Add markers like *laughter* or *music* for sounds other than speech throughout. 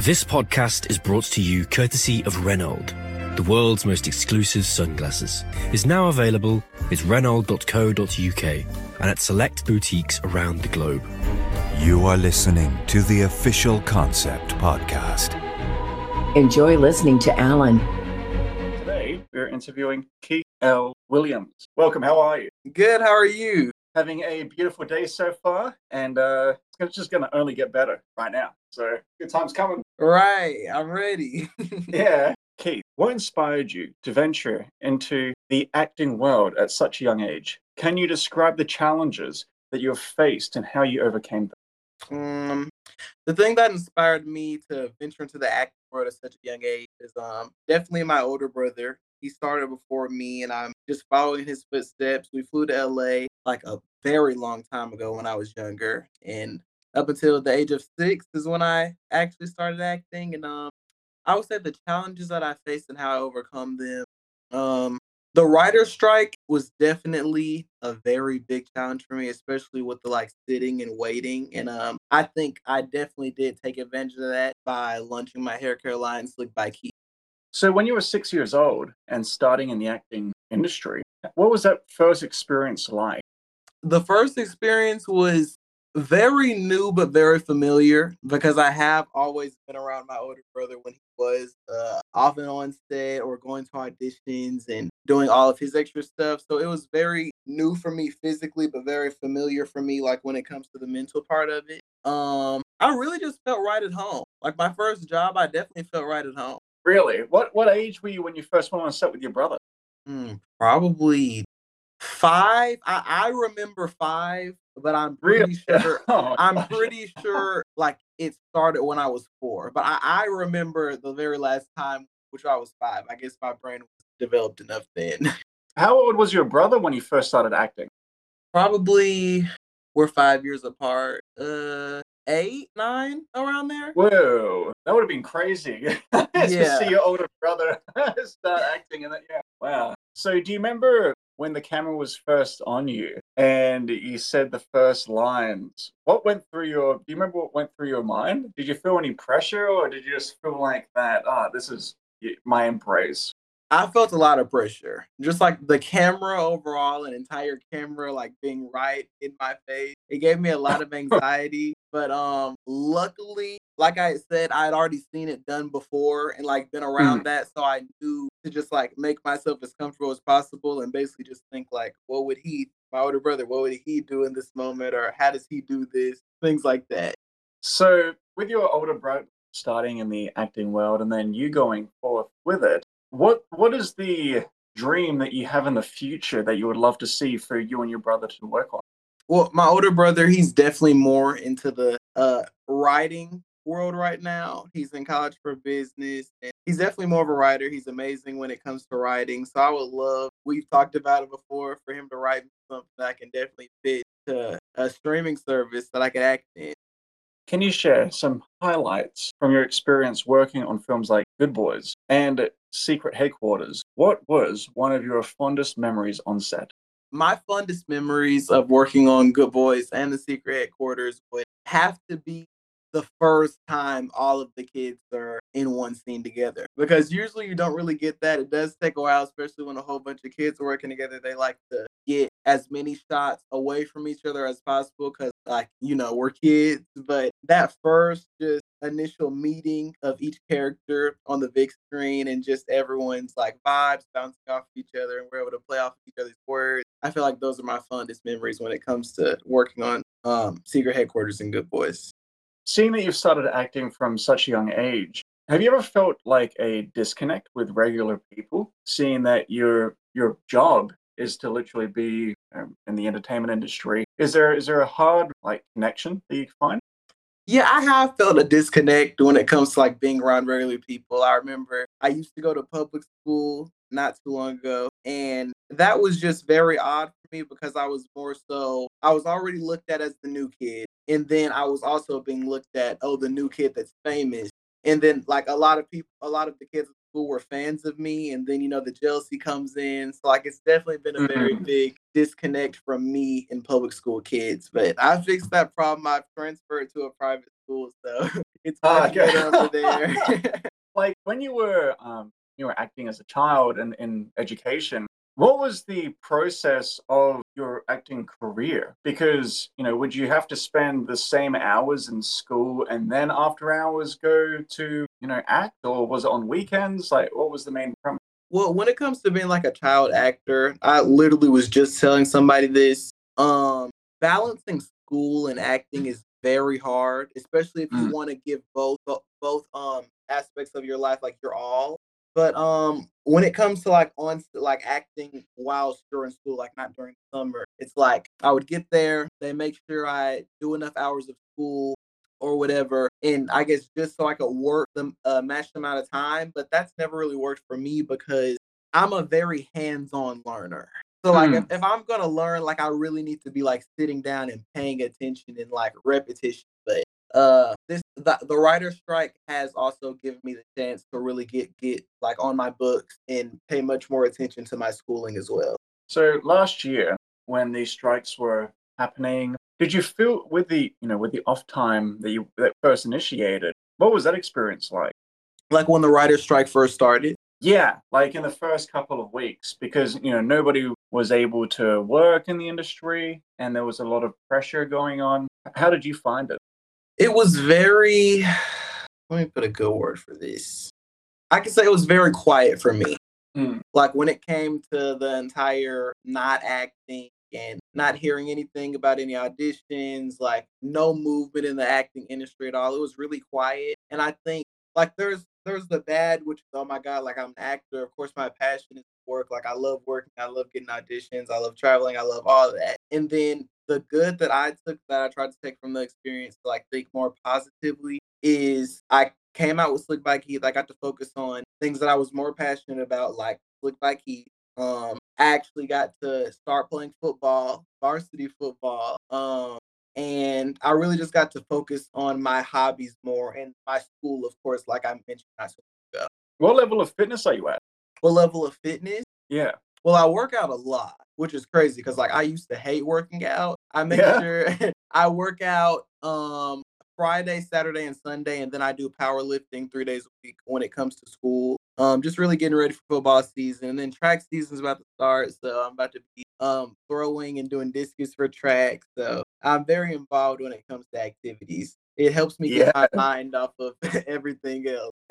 This podcast is brought to you courtesy of Renault, the world's most exclusive sunglasses. Is now available at renault.co.uk and at select boutiques around the globe. You are listening to the official Concept Podcast. Enjoy listening to Alan. Today, we're interviewing Keith L. Williams. Welcome, how are you? Good. How are you? Having a beautiful day so far, and uh, it's just going to only get better right now. So, good times coming. Right. I'm ready. *laughs* Yeah. Keith, what inspired you to venture into the acting world at such a young age? Can you describe the challenges that you have faced and how you overcame them? um, the thing that inspired me to venture into the acting world at such a young age is um definitely my older brother. He started before me, and I'm just following his footsteps. We flew to LA like a very long time ago when I was younger, and up until the age of six is when I actually started acting. And um, I would say the challenges that I faced and how I overcome them. Um, the writer strike was definitely a very big challenge for me, especially with the like sitting and waiting. And um, I think I definitely did take advantage of that by launching my hair care line, Slyck by Keith. So, when you were six years old and starting in the acting industry, what was that first experience like? The first experience was very new but very familiar because I have always been around my older brother when he was uh, and on set or going to auditions and doing all of his extra stuff. So it was very new for me physically, but very familiar for me, like when it comes to the mental part of it. Um, I really just felt right at home. Like my first job, I definitely felt right at home. Really? What, what age were you when you first went on set with your brother? Hmm, probably five. I, I remember five, but I'm pretty Really? sure *laughs* Oh, I'm pretty sure *laughs* like it started when I was four, but I, I remember the very last time, which I was five. I guess my brain was developed enough then. *laughs* How old was your brother when you first started acting? Probably we're five years apart. Uh, eight, nine, around there. Whoa, that would have been crazy to see your older brother *laughs* start acting. in that, yeah, wow. So, do you remember when the camera was first on you and you said the first lines? What went through your? Do you remember what went through your mind? Did you feel any pressure, or did you just feel like that? Ah, this is my embrace. I felt a lot of pressure. Just like the camera overall, an entire camera like being right in my face. It gave me a lot of *laughs* anxiety. But um luckily, like I said, I had already seen it done before and like been around that. So I knew to just like make myself as comfortable as possible and basically just think like, what would he, my older brother, what would he do in this moment? Or how does he do this? Things like that. So, with your older brother starting in the acting world and then you going forth with it, what what is the dream that you have in the future that you would love to see for you and your brother to work on? Well, my older brother, he's definitely more into the uh writing world right now. He's in college for business and he's definitely more of a writer. He's amazing when it comes to writing. So I would love, we've talked about it before, for him to write something that I can definitely fit to a streaming service that I can act in. Can you share some highlights from your experience working on films like Good Boys and Secret Headquarters? What was one of your fondest memories on set? My fondest memories of working on Good Boys and the Secret Headquarters would have to be the first time all of the kids are in one scene together. Because usually you don't really get that. It does take a while, especially when a whole bunch of kids are working together. They like to get as many shots away from each other as possible because, like, you know, we're kids. But that first just initial meeting of each character on the big screen and just everyone's like vibes bouncing off of each other and we're able to play off of each other's words. I feel like those are my fondest memories when it comes to working on um, Secret Headquarters and Good Boys. Seeing that you've started acting from such a young age, have you ever felt like a disconnect with regular people, seeing that your your job is to literally be um, in the entertainment industry? Is there is there a hard like connection that you find? Yeah, I have felt a disconnect when it comes to like being around regular people. I remember I used to go to public school not too long ago, and that was just very odd for me because I was more so I was already looked at as the new kid, and then I was also being looked at oh the new kid that's famous, and then like a lot of people, a lot of the kids at school were fans of me, and then you know the jealousy comes in, so like it's definitely been a very Mhm. big disconnect from me and public school kids. But I fixed that problem. I've transferred to a private school, so *laughs* it's Ah, hard to over *laughs* there. *laughs* like when you were um you were acting as a child and in education what was the process of your acting career because you know would you have to spend the same hours in school and then after hours go to you know act or was it on weekends like what was the main premise Well, when it comes to being like a child actor, I literally was just telling somebody this. Um, balancing school and acting is very hard, especially if you Mm. want to give both both um aspects of your life like your all. But um, when it comes to like on like acting while during school, like not during the summer, it's like I would get there, they make sure I do enough hours of school or whatever, and I guess just so I could work the uh, matched amount of time. But that's never really worked for me because I'm a very hands-on learner. So like if, if I'm gonna learn, like I really need to be like sitting down and paying attention and like repetition. Uh this the, the writer strike has also given me the chance to really get get like on my books and pay much more attention to my schooling as well. so last year when these strikes were happening did you feel with the you know with the off time that you that first initiated what was that experience like Like when the writer strike first started. Yeah, like in the first couple of weeks, because you know nobody was able to work in the industry, and there was a lot of pressure going on. How did you find it? It was very let me put a good word for this. I can say it was very quiet for me. Mm. like when it came to the entire not acting and not hearing anything about any auditions, like no movement in the acting industry at all. It was really quiet. And I think like there's there's the bad, which is oh my god, like I'm an actor. Of course, my passion is work. Like I love working, I love getting auditions, I love traveling, I love all that. And then the good that I took that I tried to take from the experience to like think more positively is I came out with Slyck by Keith. I got to focus on things that I was more passionate about, like Slyck by Keith. Um, I actually got to start playing football, varsity football. Um, and I really just got to focus on my hobbies more and my school, of course, like I mentioned. not so long ago. What level of fitness are you at? What level of fitness? Yeah. Well, I work out a lot, which is crazy because like I used to hate working out. I make Yeah. sure *laughs* I work out um Friday, Saturday, and Sunday, and then I do powerlifting three days a week when it comes to school. Um, just really getting ready for football season. And then track season's about to start, so I'm about to be um throwing and doing discus for track. So I'm very involved when it comes to activities. It helps me get my mind off of *laughs* everything else. *laughs*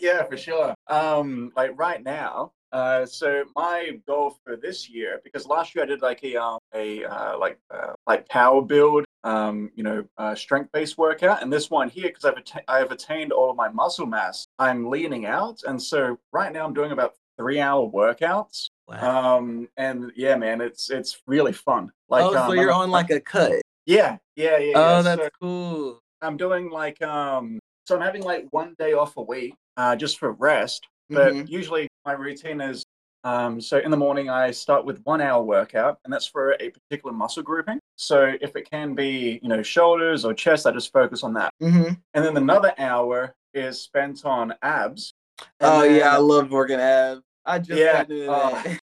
yeah, for sure. Um, like right now, uh, so my goal for this year, because last year I did like a um a uh, like uh, like power build, um, you know, uh, strength based workout, and this one here, because I've atta- I have attained all of my muscle mass, I'm leaning out, and so right now I'm doing about three hour workouts. Um, and yeah, man, it's it's really fun. Like, oh, so um, you're I'm- on like a cut. yeah, yeah, yeah. Oh, yeah. that's So- cool. I'm doing like um so I'm having like one day off a week uh just for rest. But Mhm. usually my routine is um so in the morning I start with one hour workout and that's for a particular muscle grouping. So if it can be, you know, shoulders or chest, I just focus on that. Mm-hmm. And then another hour is spent on abs. Oh yeah, I love working abs. I just Yeah, got into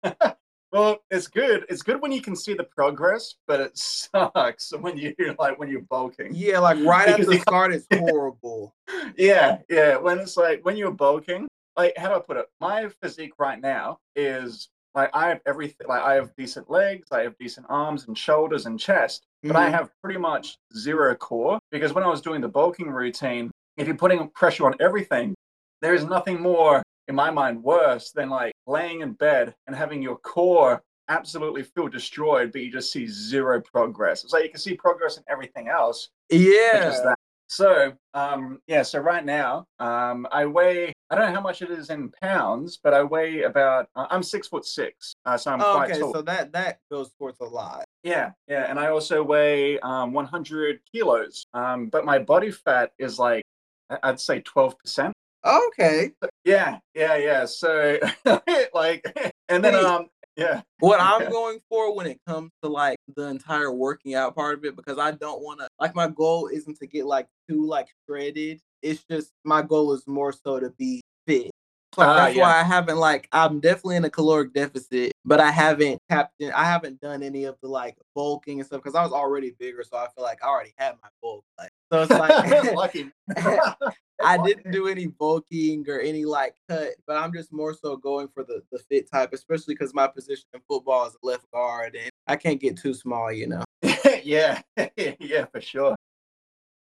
that. uh, *laughs* *laughs* well, it's good. It's good when you can see the progress, but it sucks *laughs* when you like when you're bulking. yeah, like right at the start, it's *laughs* horrible. yeah, yeah. When it's like when you're bulking, like how do I put it? My physique right now is like I have everything. Like I have decent legs, I have decent arms and shoulders and chest, but I Mhm. have pretty much zero core because when I was doing the bulking routine, if you're putting pressure on everything, there is nothing more in my mind worse than like laying in bed and having your core absolutely feel destroyed, but you just see zero progress. It's like you can see progress in everything else, yeah. So, um, yeah, so right now, um, I weigh, I don't know how much it is in pounds, but I weigh about, uh, I'm six foot six, uh, so I'm Oh, quite okay, tall. so that that goes towards a lot. Yeah, yeah, and I also weigh um, 100 kilos, um, but my body fat is like, I'd say 12%. Okay. Yeah, yeah, yeah. So, *laughs* like, and then, um, yeah, What *laughs* I'm going for when it comes to like the entire working out part of it, because I don't want to like my goal isn't to get like too like shredded. It's just my goal is more so to be fit. Like, Ah, that's yeah. why I haven't like I'm definitely in a caloric deficit, but I haven't tapped in. I haven't done any of the like bulking and stuff because I was already bigger, so I feel like I already had my bulk. Like so, it's like *laughs* Lucky. I didn't do any bulking or any like cut, but I'm just more so going for the the fit type, especially because my position in football is left guard, and I can't get too small, you know. *laughs* yeah, *laughs* yeah, for sure.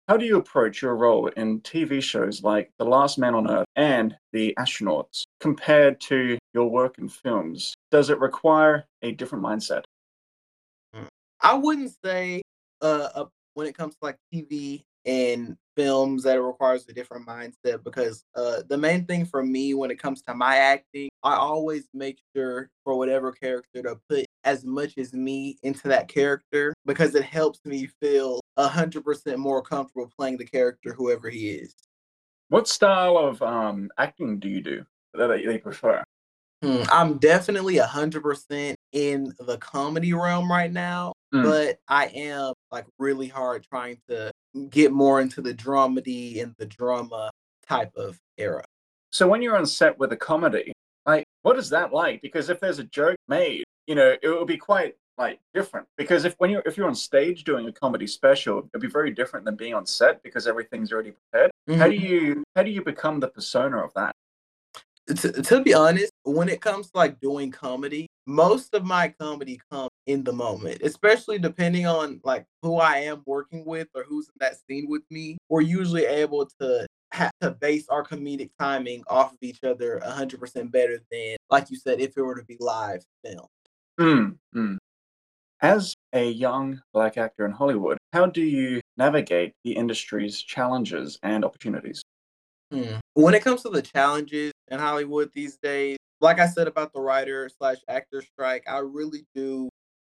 How do you approach your role in TV shows like The Last Man on Earth and The Astronauts compared to your work in films? Does it require a different mindset? I wouldn't say uh, uh when it comes to like TV and films that requires a different mindset because uh the main thing for me when it comes to my acting, I always make sure for whatever character to put as much as me into that character because it helps me feel a hundred percent more comfortable playing the character whoever he is. What style of um, acting do you do that they prefer? Hmm, I'm definitely a hundred percent in the comedy realm right now, Mm. but I am like really hard trying to get more into the dramedy and the drama type of era. So when you're on set with a comedy, like what is that like? Because if there's a joke made, you know, it will be quite like different. Because if when you're if you're on stage doing a comedy special, it'd be very different than being on set because everything's already prepared. How do Mhm. you how do you become the persona of that? to, to be honest, when it comes to like doing comedy, most of my comedy comes in the moment, especially depending on like who I am working with or who's in that scene with me. We're usually able to have to base our comedic timing off of each other 100% better than, like you said, if it were to be live film. Mm, mm. As a young black actor in Hollywood, how do you navigate the industry's challenges and opportunities? Hmm. When it comes to the challenges in Hollywood these days, like I said about the writer slash actor strike, I really do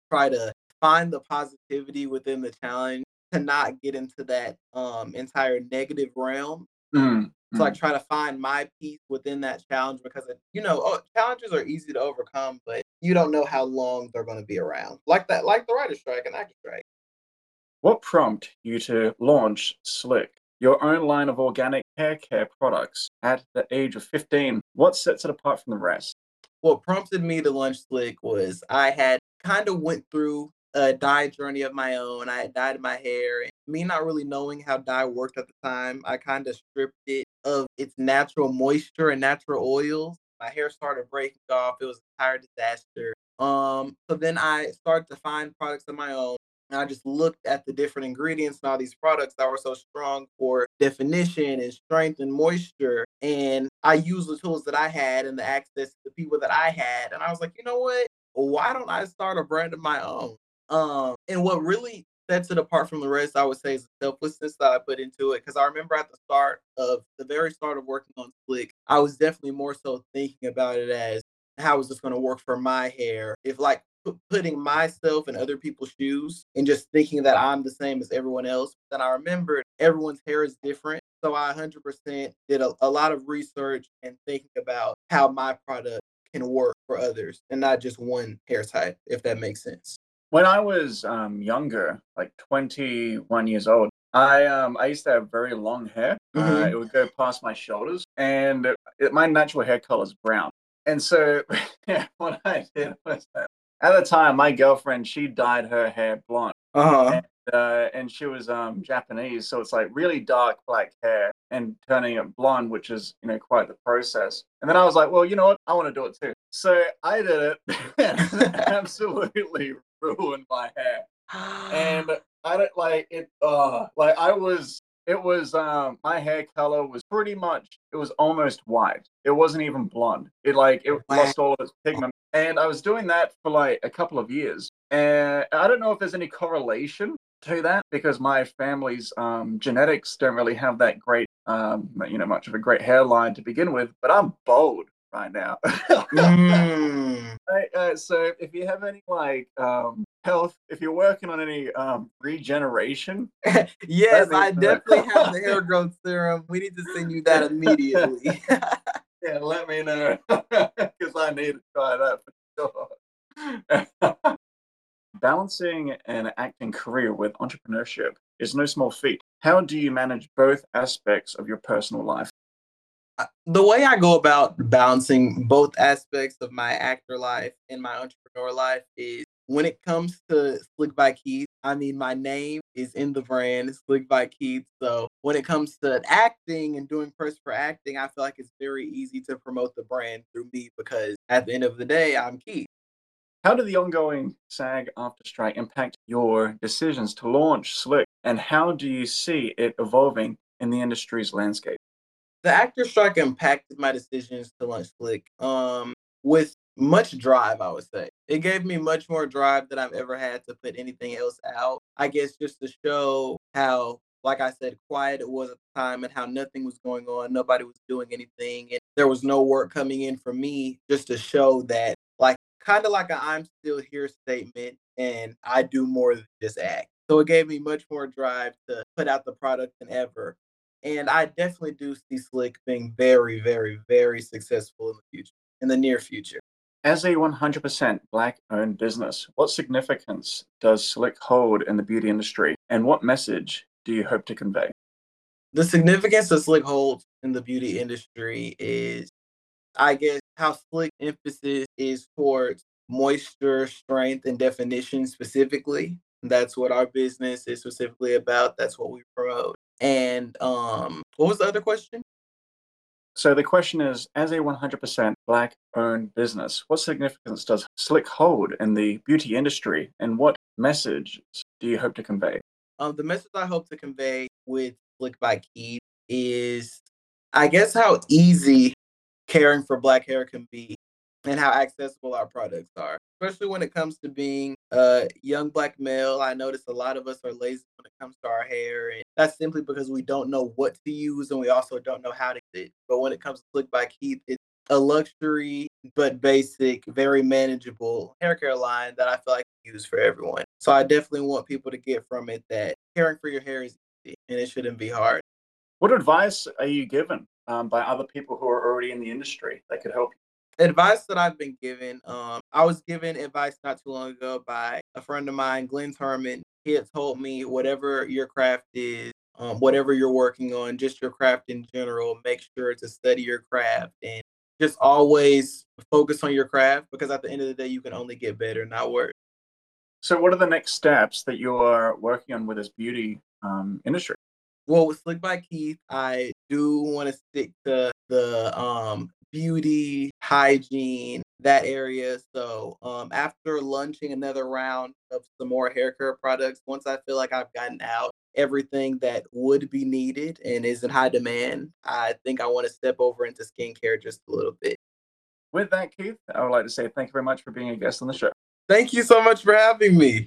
try to find the positivity within the challenge to not get into that um entire negative realm. Mm, To like try to find my piece within that challenge because it, you know oh, challenges are easy to overcome, but you don't know how long they're going to be around. Like that, like the writer strike and actor strike. What prompted you to launch Slyck, your own line of organic hair care products at the age of 15? What sets it apart from the rest? what prompted me to launch Slyck was I had kind of went through a dye journey of my own. I dyed my hair. And me not really knowing how dye worked at the time, I kind of stripped it of its natural moisture and natural oils. My hair started breaking off. It was a entire disaster. Um, so then I started to find products of my own. And I just looked at the different ingredients and all these products that were so strong for definition and strength and moisture. And I used the tools that I had and the access to the people that I had. And I was like, you know what? Why don't I start a brand of my own? Um, and what really sets it apart from the rest, I would say, is the selflessness that I put into it. Because I remember at the start of the very start of working on Slyck, I was definitely more so thinking about it as how is this going to work for my hair? If like pu- putting myself in other people's shoes and just thinking that I'm the same as everyone else, then I remembered everyone's hair is different. So I 100% did a, a lot of research and thinking about how my product can work for others and not just one hair type, if that makes sense. When I was um, younger, like 21 years old, I um, I used to have very long hair. Uh, Mhm. it would go past my shoulders, and it, my natural hair color is brown. And so, *laughs* yeah, what I did was, that at the time, my girlfriend she dyed her hair blonde. Uh-huh. uh, and she was um, Japanese, so it's like really dark black hair and turning it blonde, which is you know quite the process. And then I was like, well, you know what, I want to do it too. So I did it, *laughs* and it absolutely ruined my hair. *gasps* And I don't like it. Uh, like I was, it was um, my hair color was pretty much, it was almost white. It wasn't even blonde. It like it Wow. lost all its pigment. And I was doing that for like a couple of years. And I don't know if there's any correlation to that because my family's um, genetics don't really have that great, um, you know, much of a great hairline to begin with. But I'm bold right now. *laughs* Mm. Right, uh, so if you have any like um, health, if you're working on any um, regeneration, *laughs* yes, I definitely *laughs* have the hair growth serum. We need to send you that immediately. *laughs* yeah, let me know because I need to try that for sure. Balancing an acting career with entrepreneurship is no small feat. How do you manage both aspects of your personal life? the way I go about balancing both aspects of my actor life and my entrepreneur life is when it comes to Slyck by Keith, I mean, my name is in the brand, Slyck by Keith. So when it comes to acting and doing press for acting, I feel like it's very easy to promote the brand through me because at the end of the day, I'm Keith. How did the ongoing SAG-AFTRA strike impact your decisions to launch Slyck, and how do you see it evolving in the industry's landscape? The actor strike impacted my decisions to launch Slyck um, with much drive, I would say. It gave me much more drive than I've ever had to put anything else out. I guess just to show how, like I said, quiet it was at the time and how nothing was going on. Nobody was doing anything. And there was no work coming in for me just to show that, like, kind of like I'm still here statement and I do more than just act. So it gave me much more drive to put out the product than ever. And I definitely do see Slyck being very, very, very successful in the future, in the near future. As a 100% Black owned business, what significance does Slyck hold in the beauty industry and what message do you hope to convey? The significance of Slyck holds in the beauty industry is, I guess, how Slyck emphasis is towards moisture, strength, and definition specifically. That's what our business is specifically about. That's what we promote. And um, what was the other question? So the question is, as a 100% Black owned business, what significance does Slyck hold in the beauty industry and what message do you hope to convey? Um, the message I hope to convey with Slyck by Keith is, I guess, how easy caring for Black hair can be and how accessible our products are, especially when it comes to being a young black male. I notice a lot of us are lazy when it comes to our hair, and that's simply because we don't know what to use and we also don't know how to use it. But when it comes to Slyck by Keith, it's a luxury but basic, very manageable hair care line that I feel like use for everyone. So I definitely want people to get from it that caring for your hair is easy and it shouldn't be hard. What advice are you given um, by other people who are already in the industry that could help you? Advice that I've been given, um, I was given advice not too long ago by a friend of mine, Glenn Herman. He had told me whatever your craft is, um, whatever you're working on, just your craft in general, make sure to study your craft and just always focus on your craft because at the end of the day, you can only get better, not worse. So, what are the next steps that you are working on with this beauty um, industry? Well, with Slyck by Keith, I do want to stick to the um, beauty, hygiene, that area. So um, after launching another round of some more hair care products, once I feel like I've gotten out everything that would be needed and is in high demand, I think I want to step over into skincare just a little bit. With that, Keith, I would like to say thank you very much for being a guest on the show. Thank you so much for having me.